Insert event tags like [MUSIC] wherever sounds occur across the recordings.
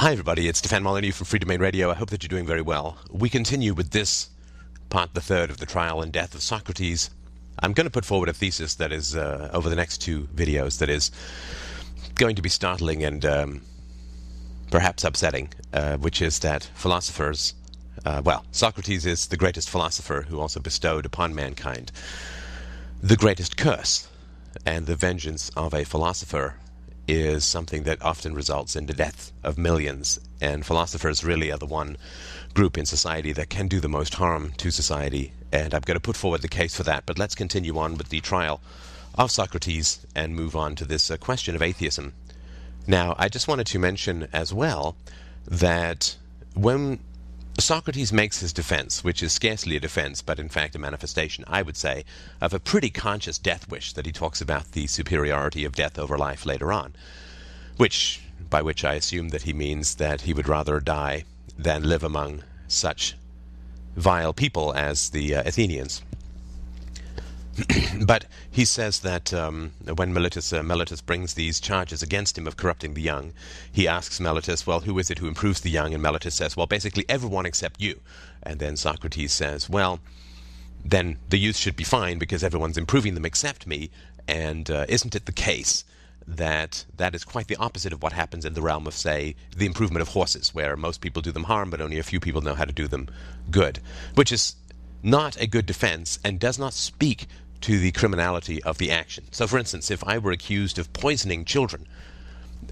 Hi, everybody. It's Stefan Molyneux from Freedomain Radio. I hope that you're doing very well. We continue with this part, the third of the trial and death of Socrates. I'm going to put forward a thesis that is, uh, over the next two videos, that is going to be startling and um, perhaps upsetting, uh, which is that philosophers, uh, well, Socrates is the greatest philosopher who also bestowed upon mankind the greatest curse. And the vengeance of a philosopher is something that often results in the death of millions. And philosophers really are the one group in society that can do the most harm to society. And I'm going to put forward the case for that. But let's continue on with the trial of Socrates and move on to this uh, question of atheism. Now, I just wanted to mention as well that when Socrates makes his defense, which is scarcely a defense, but in fact a manifestation, I would say, of a pretty conscious death wish that he talks about the superiority of death over life later on, which by which I assume that he means that he would rather die than live among such vile people as the uh, Athenians. [CLEARS THROAT] but he says that um, when Meletus, uh, brings these charges against him of corrupting the young, he asks Meletus, Well, who is it who improves the young? And Meletus says, Well, basically everyone except you. And then Socrates says, Well, then the youth should be fine because everyone's improving them except me. And uh, isn't it the case that that is quite the opposite of what happens in the realm of, say, the improvement of horses, where most people do them harm, but only a few people know how to do them good, which is not a good defense and does not speak to the criminality of the action. So, for instance, if I were accused of poisoning children,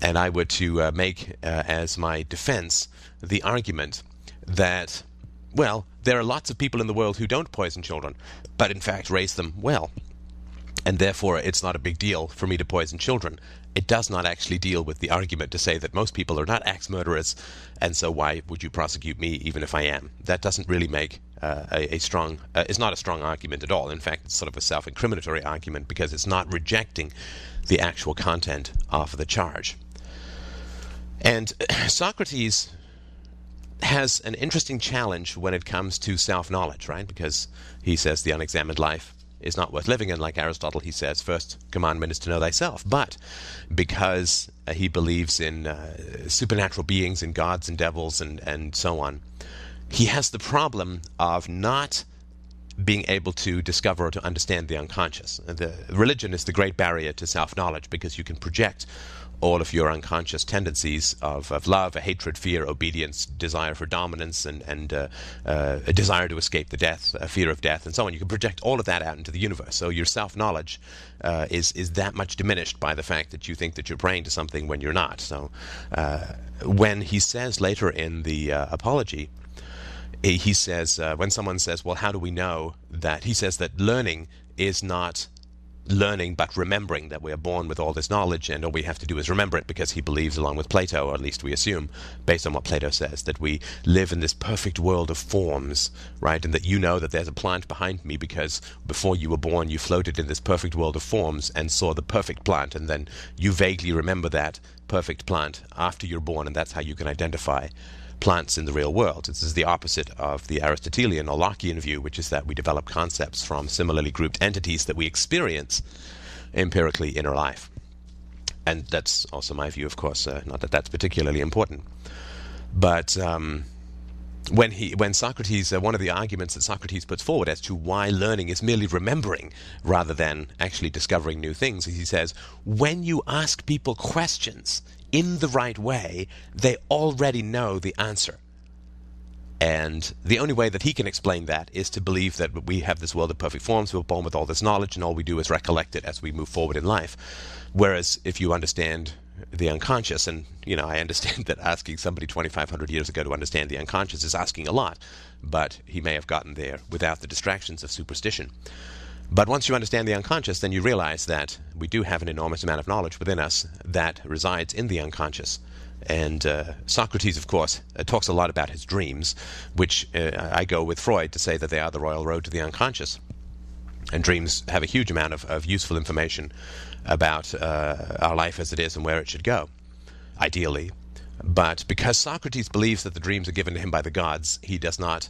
and I were to uh, make uh, as my defense the argument that, well, there are lots of people in the world who don't poison children, but in fact raise them well, and therefore it's not a big deal for me to poison children. It does not actually deal with the argument to say that most people are not axe murderers, and so why would you prosecute me even if I am? That doesn't really make uh, a, a, strong, uh, it's not a strong argument at all. In fact, it's sort of a self incriminatory argument because it's not rejecting the actual content of the charge. And [CLEARS THROAT] Socrates has an interesting challenge when it comes to self knowledge, right? Because he says the unexamined life is not worth living in. Like Aristotle, he says, first commandment is to know thyself. But because he believes in uh, supernatural beings and gods and devils and, and so on, he has the problem of not being able to discover or to understand the unconscious. The religion is the great barrier to self-knowledge because you can project all of your unconscious tendencies of, of love, hatred, fear, obedience, desire for dominance, and, and uh, uh, a desire to escape the death, a fear of death, and so on. You can project all of that out into the universe. So your self-knowledge uh, is is that much diminished by the fact that you think that you're praying to something when you're not. So uh, when he says later in the uh, apology he says uh, when someone says, "Well, how do we know that?" He says that learning is not learning but remembering that we are born with all this knowledge and all we have to do is remember it because he believes along with Plato or at least we assume based on what Plato says that we live in this perfect world of forms right and that you know that there's a plant behind me because before you were born you floated in this perfect world of forms and saw the perfect plant and then you vaguely remember that perfect plant after you're born and that's how you can identify plants in the real world. This is the opposite of the Aristotelian or Lockean view, which is that we develop concepts from similarly grouped entities that we experience empirically in our life. And that's also my view, of course, uh, not that that's particularly important. But um, when he when Socrates uh, one of the arguments that Socrates puts forward as to why learning is merely remembering rather than actually discovering new things he says when you ask people questions in the right way, they already know the answer. And the only way that he can explain that is to believe that we have this world of perfect forms, we're born with all this knowledge, and all we do is recollect it as we move forward in life. Whereas if you understand the unconscious, and you know, I understand [LAUGHS] that asking somebody 2,500 years ago to understand the unconscious is asking a lot, but he may have gotten there without the distractions of superstition. But once you understand the unconscious, then you realize that we do have an enormous amount of knowledge within us that resides in the unconscious. And uh, Socrates, of course, uh, talks a lot about his dreams, which uh, I go with Freud to say that they are the royal road to the unconscious. And dreams have a huge amount of, of useful information about uh, our life as it is and where it should go, ideally. But because Socrates believes that the dreams are given to him by the gods, he does not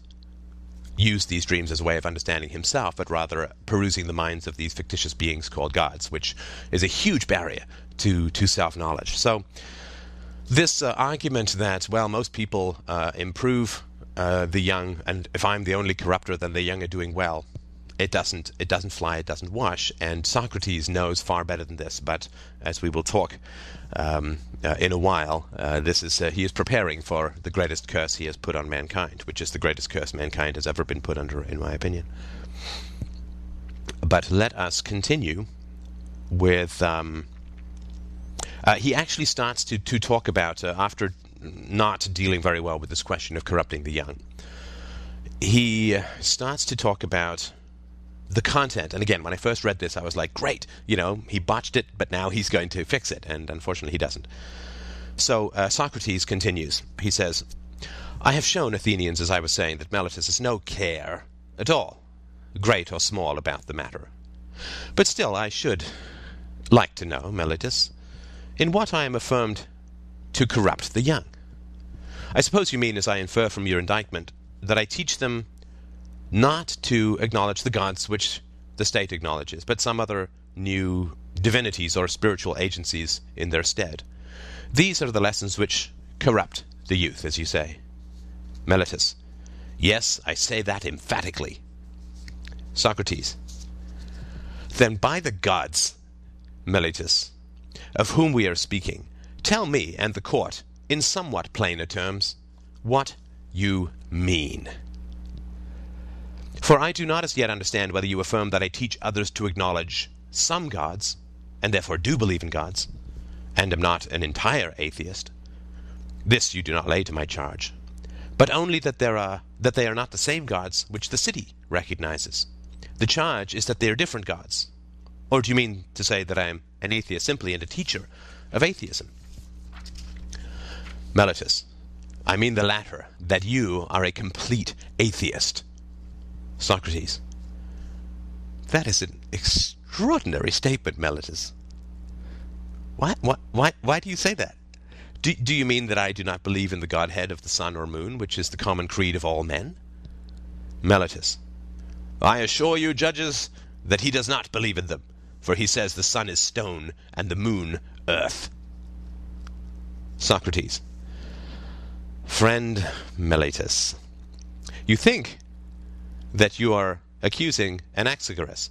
use these dreams as a way of understanding himself, but rather perusing the minds of these fictitious beings called gods, which is a huge barrier to, to self knowledge. So, this uh, argument that, well, most people uh, improve uh, the young, and if I'm the only corrupter, then the young are doing well. It doesn't. It doesn't fly. It doesn't wash. And Socrates knows far better than this. But as we will talk um, uh, in a while, uh, this is uh, he is preparing for the greatest curse he has put on mankind, which is the greatest curse mankind has ever been put under, in my opinion. But let us continue with. Um, uh, he actually starts to, to talk about, uh, after not dealing very well with this question of corrupting the young, he starts to talk about the content. And again, when I first read this, I was like, great, you know, he botched it, but now he's going to fix it. And unfortunately, he doesn't. So uh, Socrates continues. He says, I have shown Athenians, as I was saying, that Meletus has no care at all, great or small, about the matter. But still, I should like to know, Meletus, in what I am affirmed to corrupt the young. I suppose you mean, as I infer from your indictment, that I teach them not to acknowledge the gods which the state acknowledges, but some other new divinities or spiritual agencies in their stead. These are the lessons which corrupt the youth, as you say. Meletus. Yes, I say that emphatically. Socrates. Then by the gods, Meletus, of whom we are speaking, tell me and the court, in somewhat plainer terms, what you mean. For I do not as yet understand whether you affirm that I teach others to acknowledge some gods, and therefore do believe in gods, and am not an entire atheist. This you do not lay to my charge, but only that there are that they are not the same gods which the city recognizes. The charge is that they are different gods. Or do you mean to say that I am an atheist simply and a teacher of atheism? Meletus, I mean the latter, that you are a complete atheist. Socrates. That is an extraordinary statement, Meletus. Why, why, why, why do you say that? Do, do you mean that I do not believe in the godhead of the sun or moon, which is the common creed of all men? Meletus. I assure you, judges, that he does not believe in them, for he says the sun is stone and the moon earth. Socrates. Friend Meletus, you think that you are accusing Anaxagoras.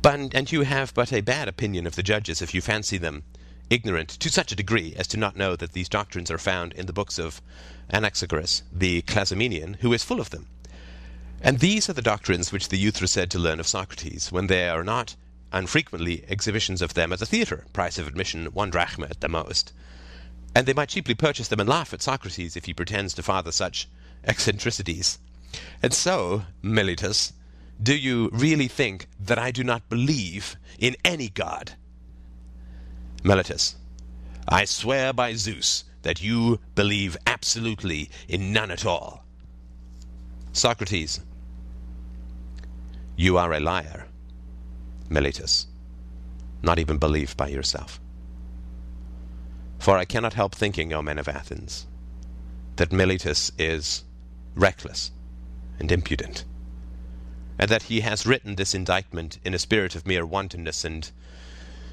But, and you have but a bad opinion of the judges if you fancy them ignorant to such a degree as to not know that these doctrines are found in the books of Anaxagoras, the Clazomenian, who is full of them. And these are the doctrines which the youth are said to learn of Socrates, when they are not unfrequently exhibitions of them at the theatre, price of admission one drachma at the most. And they might cheaply purchase them and laugh at Socrates if he pretends to father such eccentricities. And so, Meletus, do you really think that I do not believe in any god? Meletus, I swear by Zeus that you believe absolutely in none at all. Socrates, you are a liar. Meletus, not even believed by yourself. For I cannot help thinking, O men of Athens, that Meletus is reckless and impudent, and that he has written this indictment in a spirit of mere wantonness and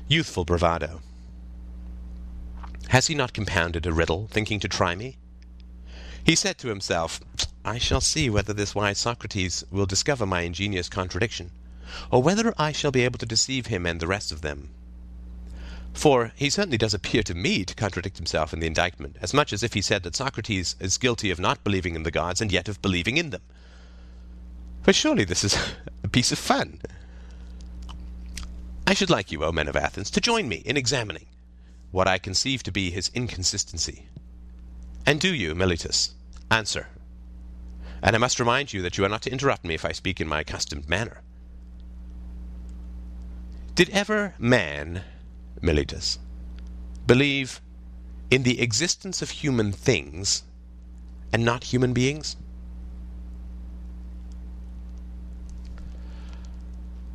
youthful bravado. Has he not compounded a riddle, thinking to try me? He said to himself, I shall see whether this wise Socrates will discover my ingenious contradiction, or whether I shall be able to deceive him and the rest of them. For he certainly does appear to me to contradict himself in the indictment, as much as if he said that Socrates is guilty of not believing in the gods and yet of believing in them. But surely this is [LAUGHS] a piece of fun. I should like you, O men of Athens, to join me in examining what I conceive to be his inconsistency. And do you, Meletus, answer. And I must remind you that you are not to interrupt me if I speak in my accustomed manner. Did ever man, Meletus, believe in the existence of human things and not human beings?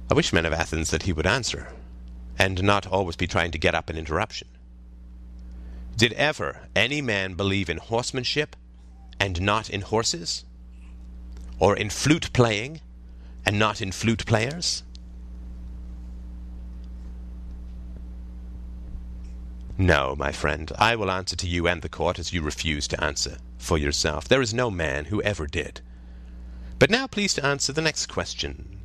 I wish, men of Athens, that he would answer, and not always be trying to get up an interruption. Did ever any man believe in horsemanship and not in horses? Or in flute playing and not in flute players? No, my friend, I will answer to you and the court as you refuse to answer for yourself. There is no man who ever did. But now please to answer the next question.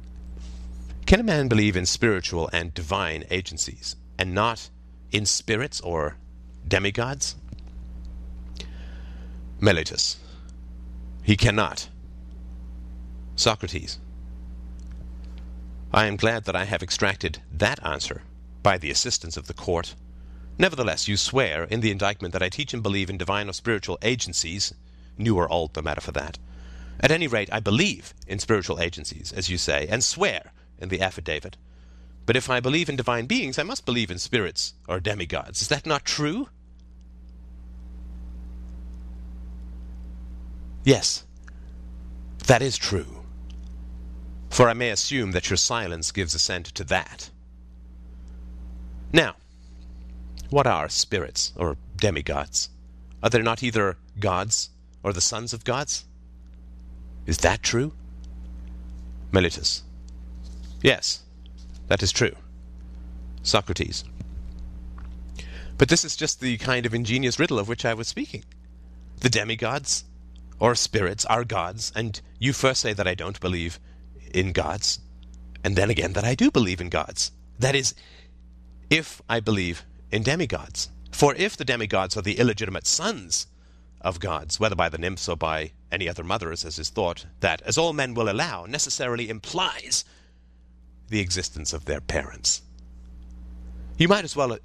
Can a man believe in spiritual and divine agencies and not in spirits or demigods? Meletus. He cannot. Socrates. I am glad that I have extracted that answer by the assistance of the court. Nevertheless, you swear in the indictment that I teach and believe in divine or spiritual agencies, new or old, no matter for that. At any rate, I believe in spiritual agencies, as you say, and swear in the affidavit. But if I believe in divine beings, I must believe in spirits or demigods. Is that not true? Yes, that is true for I may assume that your silence gives assent to that. Now, what are spirits or demigods? Are they not either gods or the sons of gods? Is that true? Meletus. Yes, that is true. Socrates. But this is just the kind of ingenious riddle of which I was speaking. The demigods, or spirits, are gods, and you first say that I don't believe in gods, and then again that I do believe in gods. That is, if I believe in demigods. For if the demigods are the illegitimate sons of gods, whether by the nymphs or by any other mothers, as is thought, that, as all men will allow, necessarily implies the existence of their parents. You might as well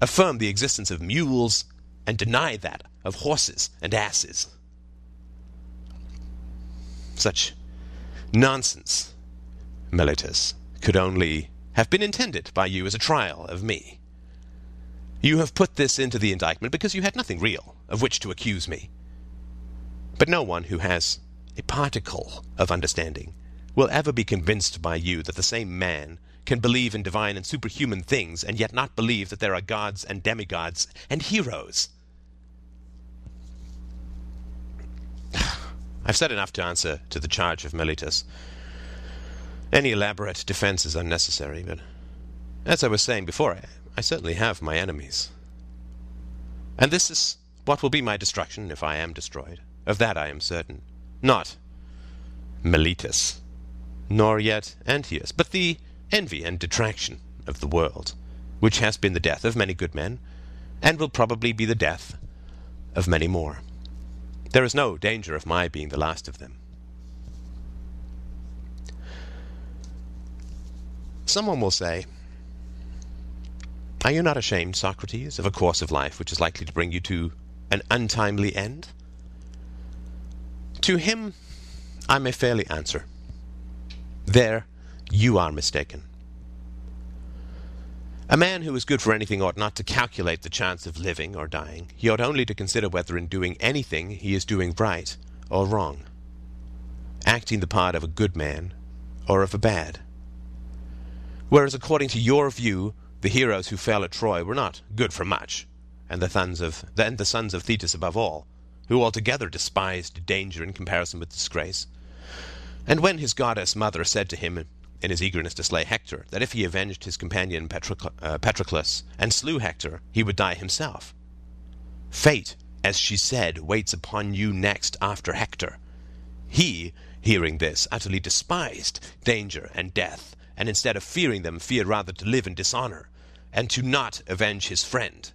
affirm the existence of mules and deny that of horses and asses. Such nonsense Meletus, could only have been intended by you as a trial of me. You have put this into the indictment because you had nothing real of which to accuse me. But no one who has a particle of understanding will ever be convinced by you that the same man can believe in divine and superhuman things and yet not believe that there are gods and demigods and heroes. [SIGHS] I've said enough to answer to the charge of Meletus. Any elaborate defense is unnecessary, but as I was saying before, I, I certainly have my enemies. And this is what will be my destruction if I am destroyed. Of that I am certain. Not Meletus, nor yet Antaeus, but the envy and detraction of the world, which has been the death of many good men, and will probably be the death of many more. There is no danger of my being the last of them. Someone will say, Are you not ashamed, Socrates, of a course of life which is likely to bring you to an untimely end? To him I may fairly answer, There you are mistaken. A man who is good for anything ought not to calculate the chance of living or dying. He ought only to consider whether in doing anything he is doing right or wrong, acting the part of a good man or of a bad. Whereas, according to your view, the heroes who fell at Troy were not good for much, and the sons of and the sons of Thetis above all, who altogether despised danger in comparison with disgrace. And when his goddess mother said to him, in his eagerness to slay Hector, that if he avenged his companion uh, Patroclus and slew Hector, he would die himself. Fate, as she said, waits upon you next after Hector. He, hearing this, utterly despised danger and death, and instead of fearing them, feared rather to live in dishonor, and to not avenge his friend.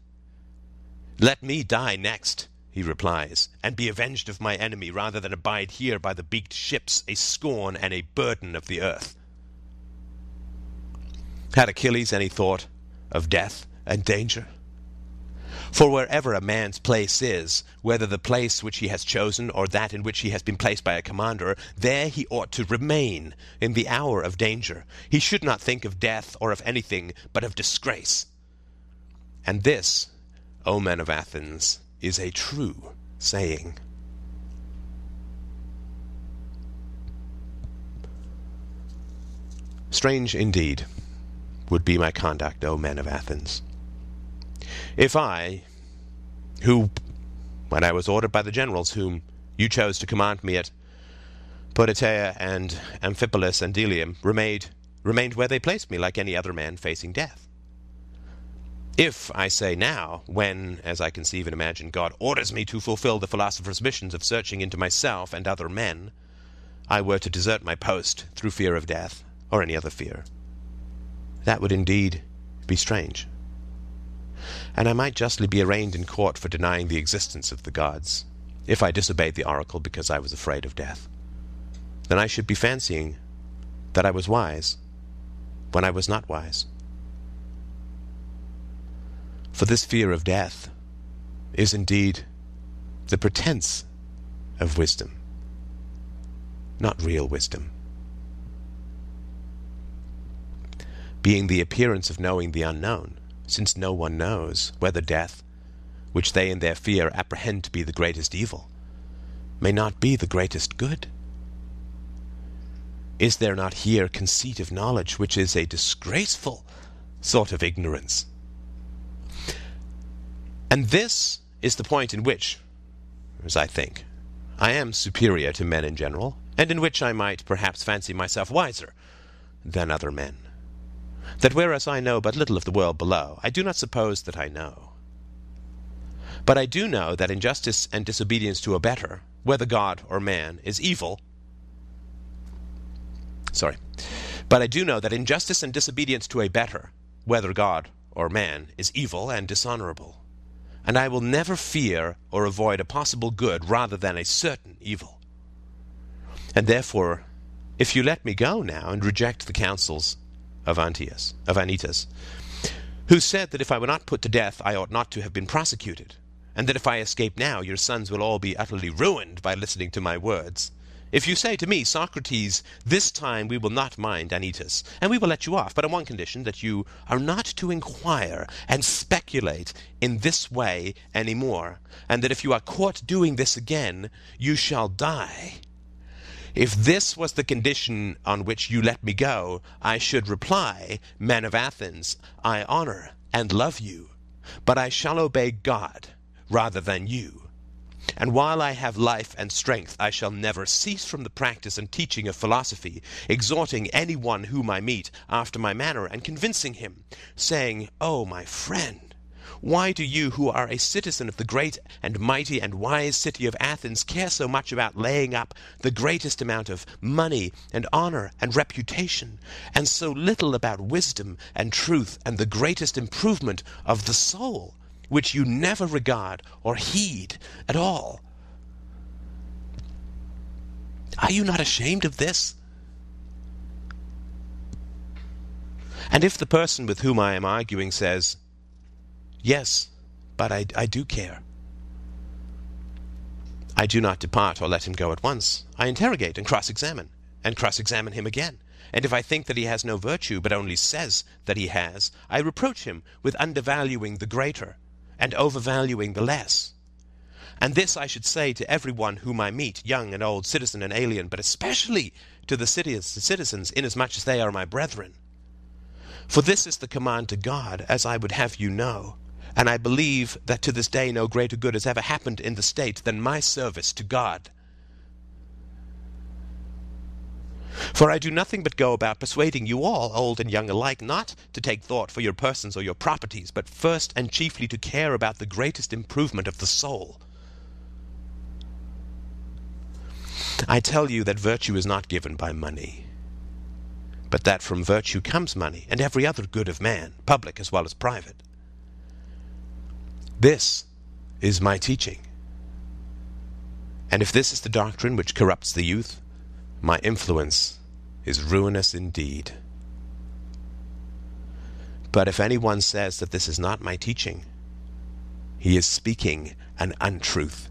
Let me die next, he replies, and be avenged of my enemy, rather than abide here by the beaked ships, a scorn and a burden of the earth. Had Achilles any thought of death and danger? For wherever a man's place is, whether the place which he has chosen or that in which he has been placed by a commander, there he ought to remain in the hour of danger. He should not think of death or of anything but of disgrace. And this, O men of Athens, is a true saying. Strange indeed would be my conduct, O men of Athens if I, who, when I was ordered by the generals whom you chose to command me at Potidaea and Amphipolis and Delium, remained, remained where they placed me like any other man facing death. If, I say now, when, as I conceive and imagine, God orders me to fulfill the philosopher's missions of searching into myself and other men, I were to desert my post through fear of death, or any other fear, that would indeed be strange. And I might justly be arraigned in court for denying the existence of the gods, if I disobeyed the oracle because I was afraid of death. Then I should be fancying that I was wise when I was not wise. For this fear of death is indeed the pretense of wisdom, not real wisdom. Being the appearance of knowing the unknown, since no one knows whether death, which they in their fear apprehend to be the greatest evil, may not be the greatest good. Is there not here conceit of knowledge which is a disgraceful sort of ignorance? And this is the point in which, as I think, I am superior to men in general, and in which I might perhaps fancy myself wiser than other men. That whereas I know but little of the world below, I do not suppose that I know. But I do know that injustice and disobedience to a better, whether God or man, is evil. Sorry. But I do know that injustice and disobedience to a better, whether God or man, is evil and dishonorable and I will never fear or avoid a possible good rather than a certain evil. And therefore, if you let me go now and reject the counsels of Antius, of Anytus, who said that if I were not put to death I ought not to have been prosecuted, and that if I escape now your sons will all be utterly ruined by listening to my words, if you say to me, Socrates, this time we will not mind Anytus, and we will let you off, but on one condition, that you are not to inquire and speculate in this way any more, and that if you are caught doing this again, you shall die. If this was the condition on which you let me go, I should reply, Men of Athens, I honor and love you, but I shall obey God rather than you. And while I have life and strength, I shall never cease from the practice and teaching of philosophy, exhorting any one whom I meet after my manner, and convincing him, saying, O my friend, why do you, who are a citizen of the great and mighty and wise city of Athens, care so much about laying up the greatest amount of money and honor and reputation, and so little about wisdom and truth and the greatest improvement of the soul? Which you never regard or heed at all. Are you not ashamed of this? And if the person with whom I am arguing says, Yes, but I, I do care, I do not depart or let him go at once. I interrogate and cross examine, and cross examine him again. And if I think that he has no virtue, but only says that he has, I reproach him with undervaluing the greater and overvaluing the less. And this I should say to every one whom I meet, young and old, citizen and alien, but especially to the citizens, inasmuch as they are my brethren. For this is the command to God, as I would have you know. And I believe that to this day no greater good has ever happened in the state than my service to God. For I do nothing but go about persuading you all, old and young alike, not to take thought for your persons or your properties, but first and chiefly to care about the greatest improvement of the soul. I tell you that virtue is not given by money, but that from virtue comes money and every other good of man, public as well as private. This is my teaching. And if this is the doctrine which corrupts the youth, my influence is ruinous indeed. But if anyone says that this is not my teaching, he is speaking an untruth.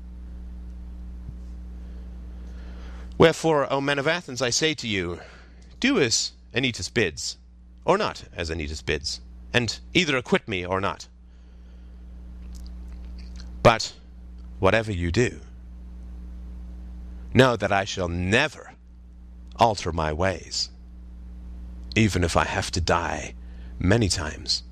Wherefore, O men of Athens, I say to you, do as Anytus bids, or not as Anytus bids, and either acquit me or not. But whatever you do, know that I shall never alter my ways, even if I have to die many times.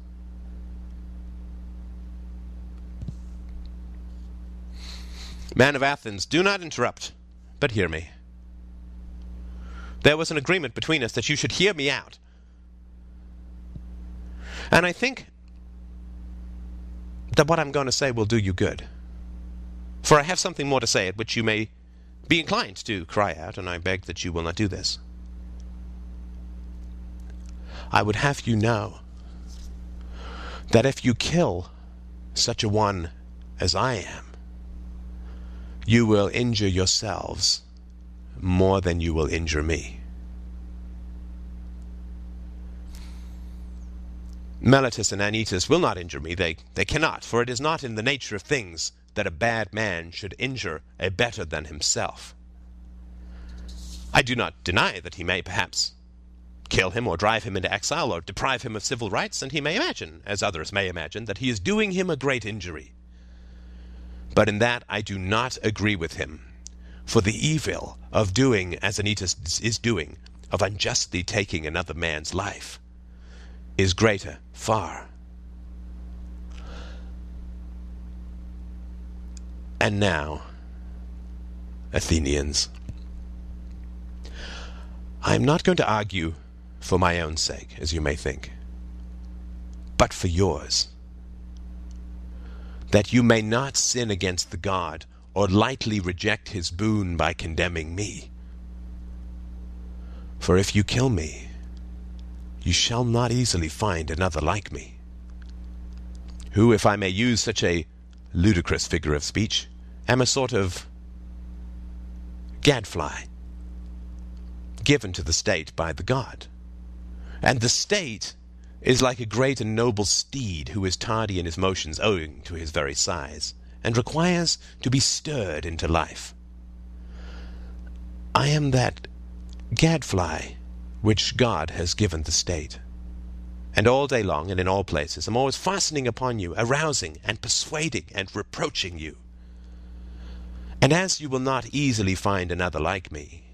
Man of Athens, do not interrupt, but hear me. There was an agreement between us that you should hear me out. And I think that what I'm going to say will do you good. For I have something more to say at which you may be inclined to cry out, and I beg that you will not do this. I would have you know that if you kill such a one as I am, you will injure yourselves more than you will injure me. Meletus and Anytus will not injure me. They, they cannot, for it is not in the nature of things that a bad man should injure a better than himself. I do not deny that he may perhaps kill him or drive him into exile or deprive him of civil rights, and he may imagine, as others may imagine, that he is doing him a great injury. But in that I do not agree with him. For the evil of doing as Anytus is doing, of unjustly taking another man's life, is greater far. And now, Athenians, I am not going to argue for my own sake, as you may think, but for yours that you may not sin against the God, or lightly reject his boon by condemning me. For if you kill me, you shall not easily find another like me, who, if I may use such a ludicrous figure of speech, am a sort of gadfly, given to the state by the god. And the state is like a great and noble steed who is tardy in his motions owing to his very size, and requires to be stirred into life. I am that gadfly which God has given the state. And all day long and in all places I'm always fastening upon you, arousing and persuading and reproaching you. And as you will not easily find another like me,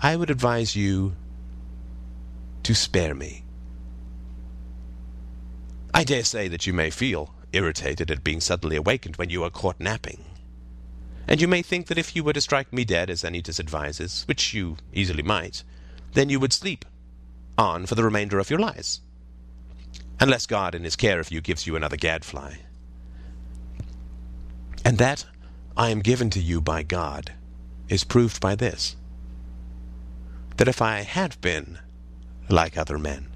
I would advise you to spare me. I dare say that you may feel irritated at being suddenly awakened when you are caught napping. And you may think that if you were to strike me dead, as Anytus advises, which you easily might, then you would sleep on for the remainder of your lives. Unless God in his care of you gives you another gadfly. And that I am given to you by God is proved by this that if I had been like other men,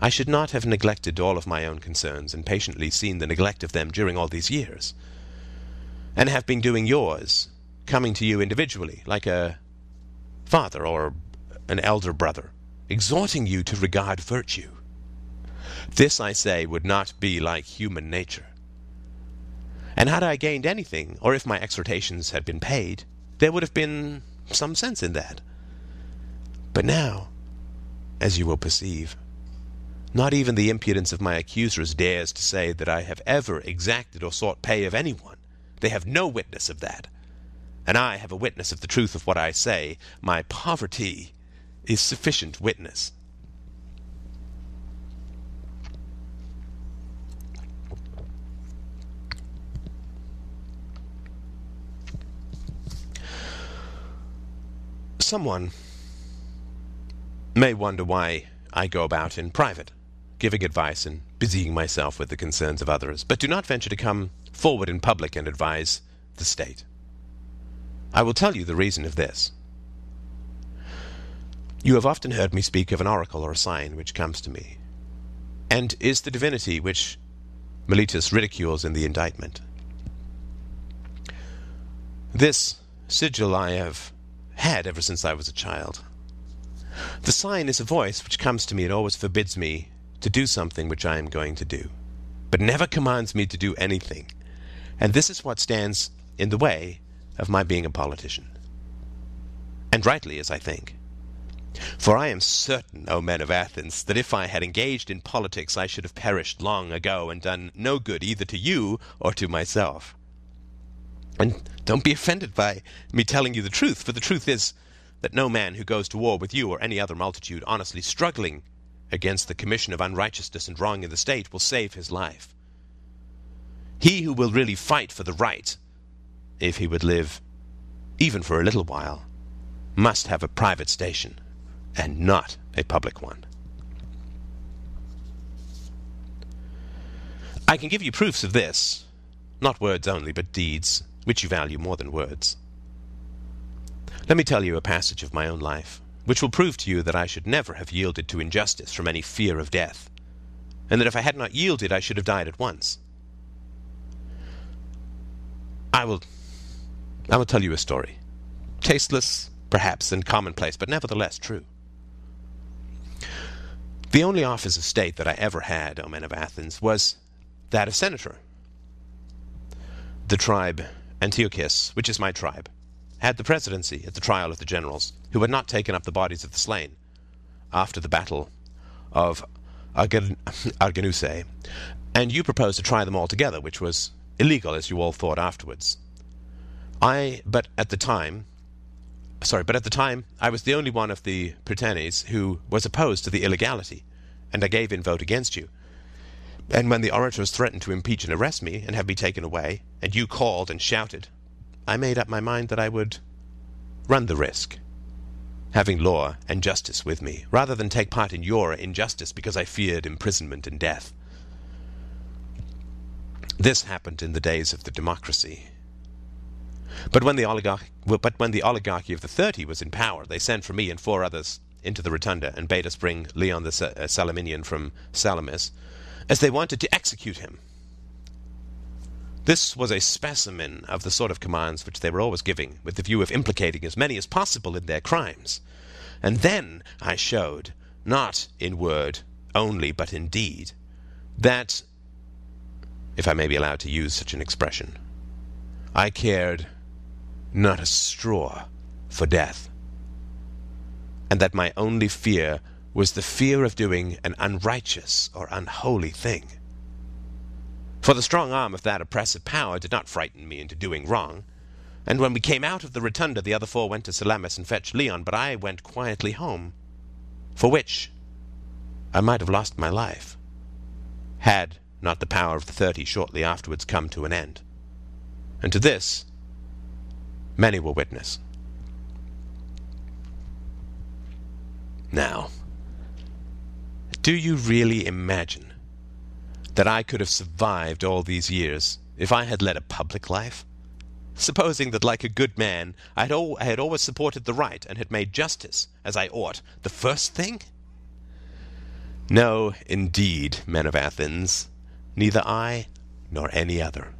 I should not have neglected all of my own concerns and patiently seen the neglect of them during all these years, and have been doing yours, coming to you individually, like a father or an elder brother, exhorting you to regard virtue. This, I say, would not be like human nature. And had I gained anything, or if my exhortations had been paid, there would have been some sense in that. But now, as you will perceive, not even the impudence of my accusers dares to say that I have ever exacted or sought pay of anyone. They have no witness of that. And I have a witness of the truth of what I say. My poverty is sufficient witness. Someone may wonder why I go about in private giving advice and busying myself with the concerns of others, but do not venture to come forward in public and advise the state. I will tell you the reason of this. You have often heard me speak of an oracle or a sign which comes to me, and is the divinity which Meletus ridicules in the indictment. This sigil I have had ever since I was a child. The sign is a voice which comes to me and always forbids me to do something which I am going to do, but never commands me to do anything. And this is what stands in the way of my being a politician. And rightly, as I think. For I am certain, O men of Athens, that if I had engaged in politics I should have perished long ago and done no good either to you or to myself. And don't be offended by me telling you the truth, for the truth is that no man who goes to war with you or any other multitude honestly struggling against the commission of unrighteousness and wrong in the state will save his life. He who will really fight for the right, if he would live even for a little while, must have a private station and not a public one. I can give you proofs of this, not words only, but deeds, which you value more than words. Let me tell you a passage of my own life, which will prove to you that I should never have yielded to injustice from any fear of death, and that if I had not yielded I should have died at once. I will I will tell you a story. Tasteless, perhaps, and commonplace, but nevertheless true. The only office of state that I ever had, O men of Athens, was that of senator. The tribe Antiochus, which is my tribe, had the presidency at the trial of the generals who had not taken up the bodies of the slain after the battle of Arginusae, [LAUGHS] and you proposed to try them all together, which was illegal, as you all thought afterwards. I, but at the time, sorry, but at the time I was the only one of the Prytanes who was opposed to the illegality, and I gave in vote against you. And when the orators threatened to impeach and arrest me and have me taken away, and you called and shouted, I made up my mind that I would run the risk, having law and justice with me, rather than take part in your injustice because I feared imprisonment and death. This happened in the days of the democracy. But when the, but when the oligarchy of the Thirty was in power, they sent for me and four others into the rotunda and bade us bring Leon the uh, Salaminian from Salamis, as they wanted to execute him. This was a specimen of the sort of commands which they were always giving, with the view of implicating as many as possible in their crimes. And then I showed, not in word only, but in deed, that if I may be allowed to use such an expression. I cared not a straw for death, and that my only fear was the fear of doing an unrighteous or unholy thing. For the strong arm of that oppressive power did not frighten me into doing wrong, and when we came out of the rotunda the other four went to Salamis and fetched Leon, but I went quietly home, for which I might have lost my life, had not the power of the thirty shortly afterwards come to an end. And to this many were witness. Now, do you really imagine that I could have survived all these years if I had led a public life? Supposing that, like a good man, I had, al- I had always supported the right and had made justice, as I ought, the first thing? No, indeed, men of Athens, neither I nor any other.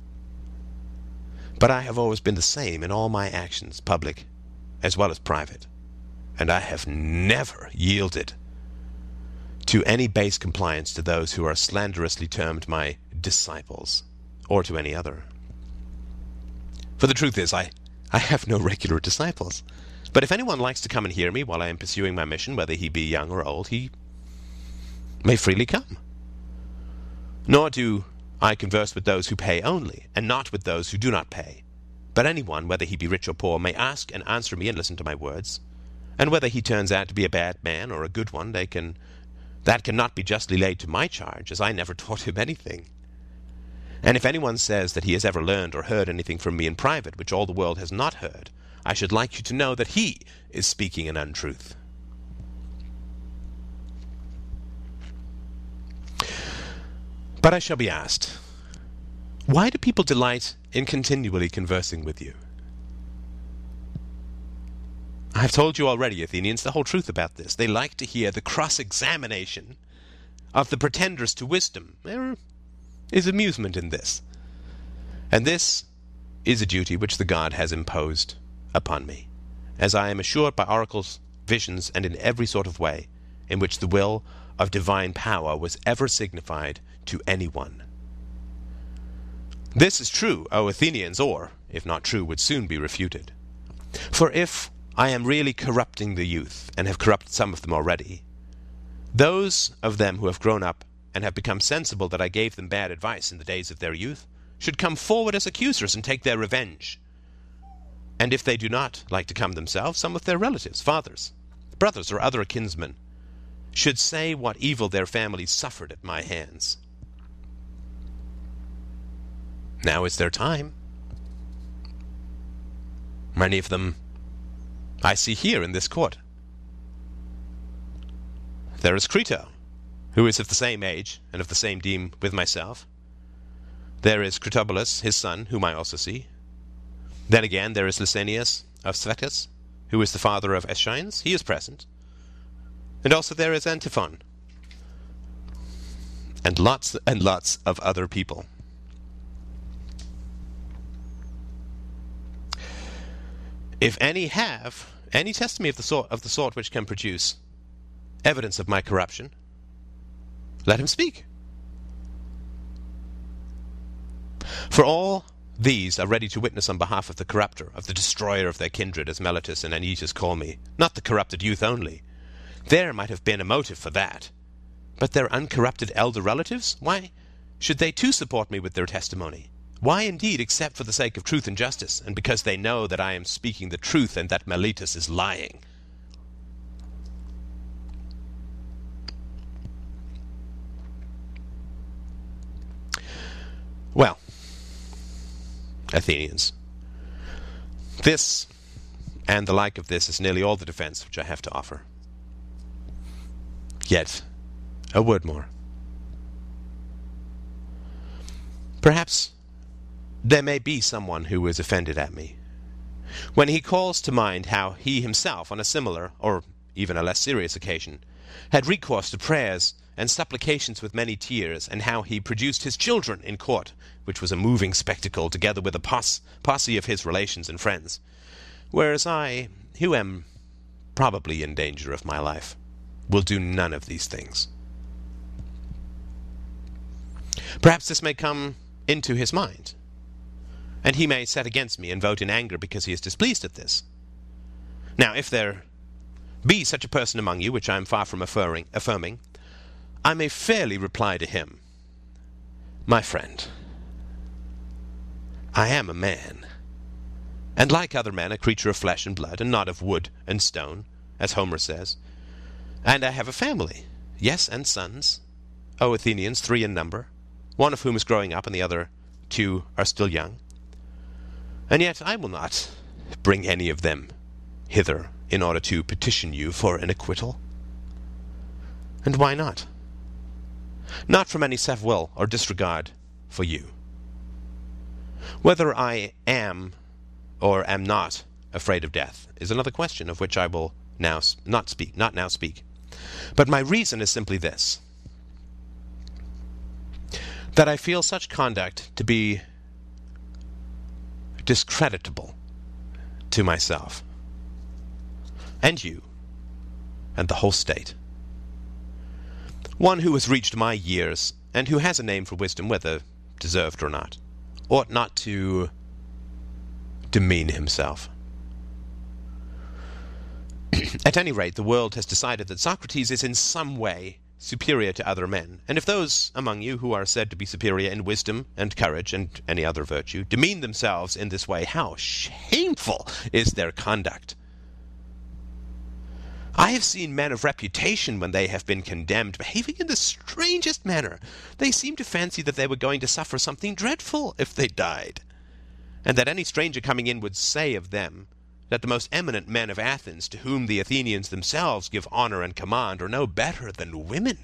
But I have always been the same in all my actions, public as well as private, and I have never yielded to any base compliance to those who are slanderously termed my disciples, or to any other. For the truth is, I, I have no regular disciples. But if anyone likes to come and hear me while I am pursuing my mission, whether he be young or old, he may freely come. Nor do I converse with those who pay only, and not with those who do not pay. But anyone, whether he be rich or poor, may ask and answer me and listen to my words. And whether he turns out to be a bad man or a good one, they can that cannot be justly laid to my charge, as I never taught him anything. And if anyone says that he has ever learned or heard anything from me in private which all the world has not heard, I should like you to know that he is speaking an untruth. But I shall be asked, why do people delight in continually conversing with you? I have told you already, Athenians, the whole truth about this. They like to hear the cross examination of the pretenders to wisdom. There is amusement in this. And this is a duty which the god has imposed upon me, as I am assured by oracles, visions, and in every sort of way in which the will of divine power was ever signified to any one. This is true, O Athenians, or, if not true, would soon be refuted. For if I am really corrupting the youth, and have corrupted some of them already, those of them who have grown up and have become sensible that I gave them bad advice in the days of their youth should come forward as accusers and take their revenge. And if they do not like to come themselves, some of their relatives, fathers, brothers, or other kinsmen, should say what evil their families suffered at my hands. Now is their time. Many of them I see here in this court. There is Crito, who is of the same age and of the same deme with myself, There is Critobulus, his son, whom I also see. Then again, there is Lysanias of Sphettus, who is the father of Aeschines. He is present. And also there is Antiphon. And lots and lots of other people. If any have any testimony of the sort of the sort which can produce evidence of my corruption, let him speak. For all these are ready to witness on behalf of the corrupter, of the destroyer of their kindred, as Meletus and Anytus call me, not the corrupted youth only. There might have been a motive for that. But their uncorrupted elder relatives? Why should they too support me with their testimony? Why indeed, except for the sake of truth and justice, and because they know that I am speaking the truth and that Meletus is lying? Well, Athenians, this and the like of this is nearly all the defense which I have to offer. Yet, a word more. Perhaps there may be someone who is offended at me. When he calls to mind how he himself, on a similar, or even a less serious occasion, had recourse to prayers and supplications with many tears, and how he produced his children in court, which was a moving spectacle, together with a pos- posse of his relations and friends, whereas I, who am probably in danger of my life, will do none of these things. Perhaps this may come into his mind, and he may set against me and vote in anger because he is displeased at this. Now, if there be such a person among you, which I am far from affirming, affirming, I may fairly reply to him, My friend, I am a man, and like other men, a creature of flesh and blood, and not of wood and stone, as Homer says, and I have a family, yes, and sons, O Athenians, three in number, one of whom is growing up, and the other two are still young. And yet I will not bring any of them hither in order to petition you for an acquittal. And why not? Not from any self-will or disregard for you. Whether I am or am not afraid of death is another question of which I will now not speak, not now speak. But my reason is simply this that I feel such conduct to be discreditable to myself and you and the whole state. One who has reached my years and who has a name for wisdom, whether deserved or not, ought not to demean himself. [CLEARS THROAT] At any rate, the world has decided that Socrates is in some way superior to other men. And if those among you who are said to be superior in wisdom and courage and any other virtue demean themselves in this way, how shameful is their conduct! I have seen men of reputation, when they have been condemned, behaving in the strangest manner. They seem to fancy that they were going to suffer something dreadful if they died, and that any stranger coming in would say of them, that the most eminent men of Athens, to whom the Athenians themselves give honor and command, are no better than women.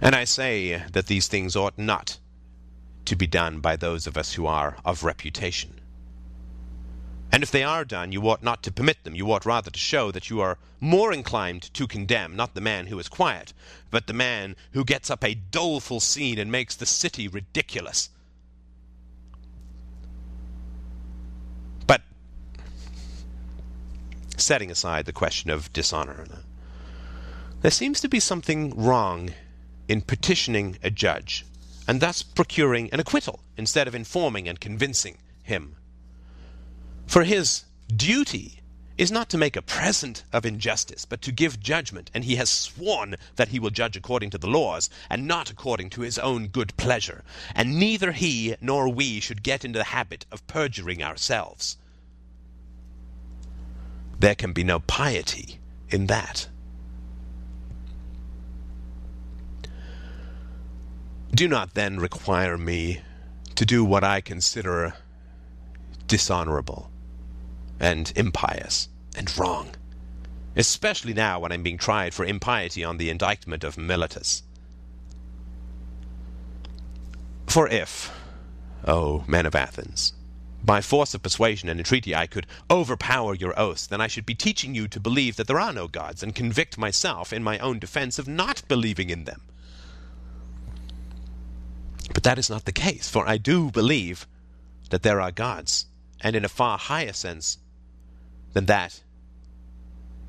And I say that these things ought not to be done by those of us who are of reputation. And if they are done, you ought not to permit them. You ought rather to show that you are more inclined to condemn, not the man who is quiet, but the man who gets up a doleful scene and makes the city ridiculous. Setting aside the question of dishonor, there seems to be something wrong in petitioning a judge and thus procuring an acquittal instead of informing and convincing him. For his duty is not to make a present of injustice, but to give judgment, and he has sworn that he will judge according to the laws, and not according to his own good pleasure. And neither he nor we should get into the habit of perjuring ourselves. There can be no piety in that. Do not then require me to do what I consider dishonorable and impious and wrong, especially now when I'm being tried for impiety on the indictment of Meletus. For if, O men of Athens, by force of persuasion and entreaty I could overpower your oaths, then I should be teaching you to believe that there are no gods, and convict myself in my own defense of not believing in them. But that is not the case, for I do believe that there are gods, and in a far higher sense than that.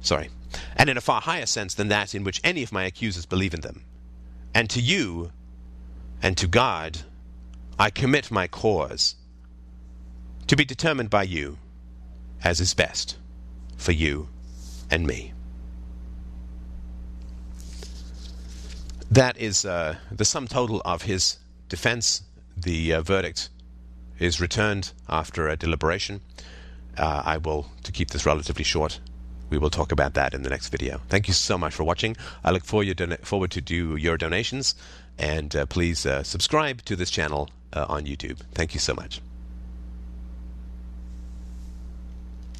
Sorry, and in a far higher sense than that in which any of my accusers believe in them. And to you, and to God, I commit my cause, to be determined by you as is best for you and me. That is uh, the sum total of his defense. The uh, verdict is returned after a deliberation. Uh, I will, to keep this relatively short, we will talk about that in the next video. Thank you so much for watching. I look forward, forward to do your donations, and uh, please uh, subscribe to this channel uh, on YouTube. Thank you so much.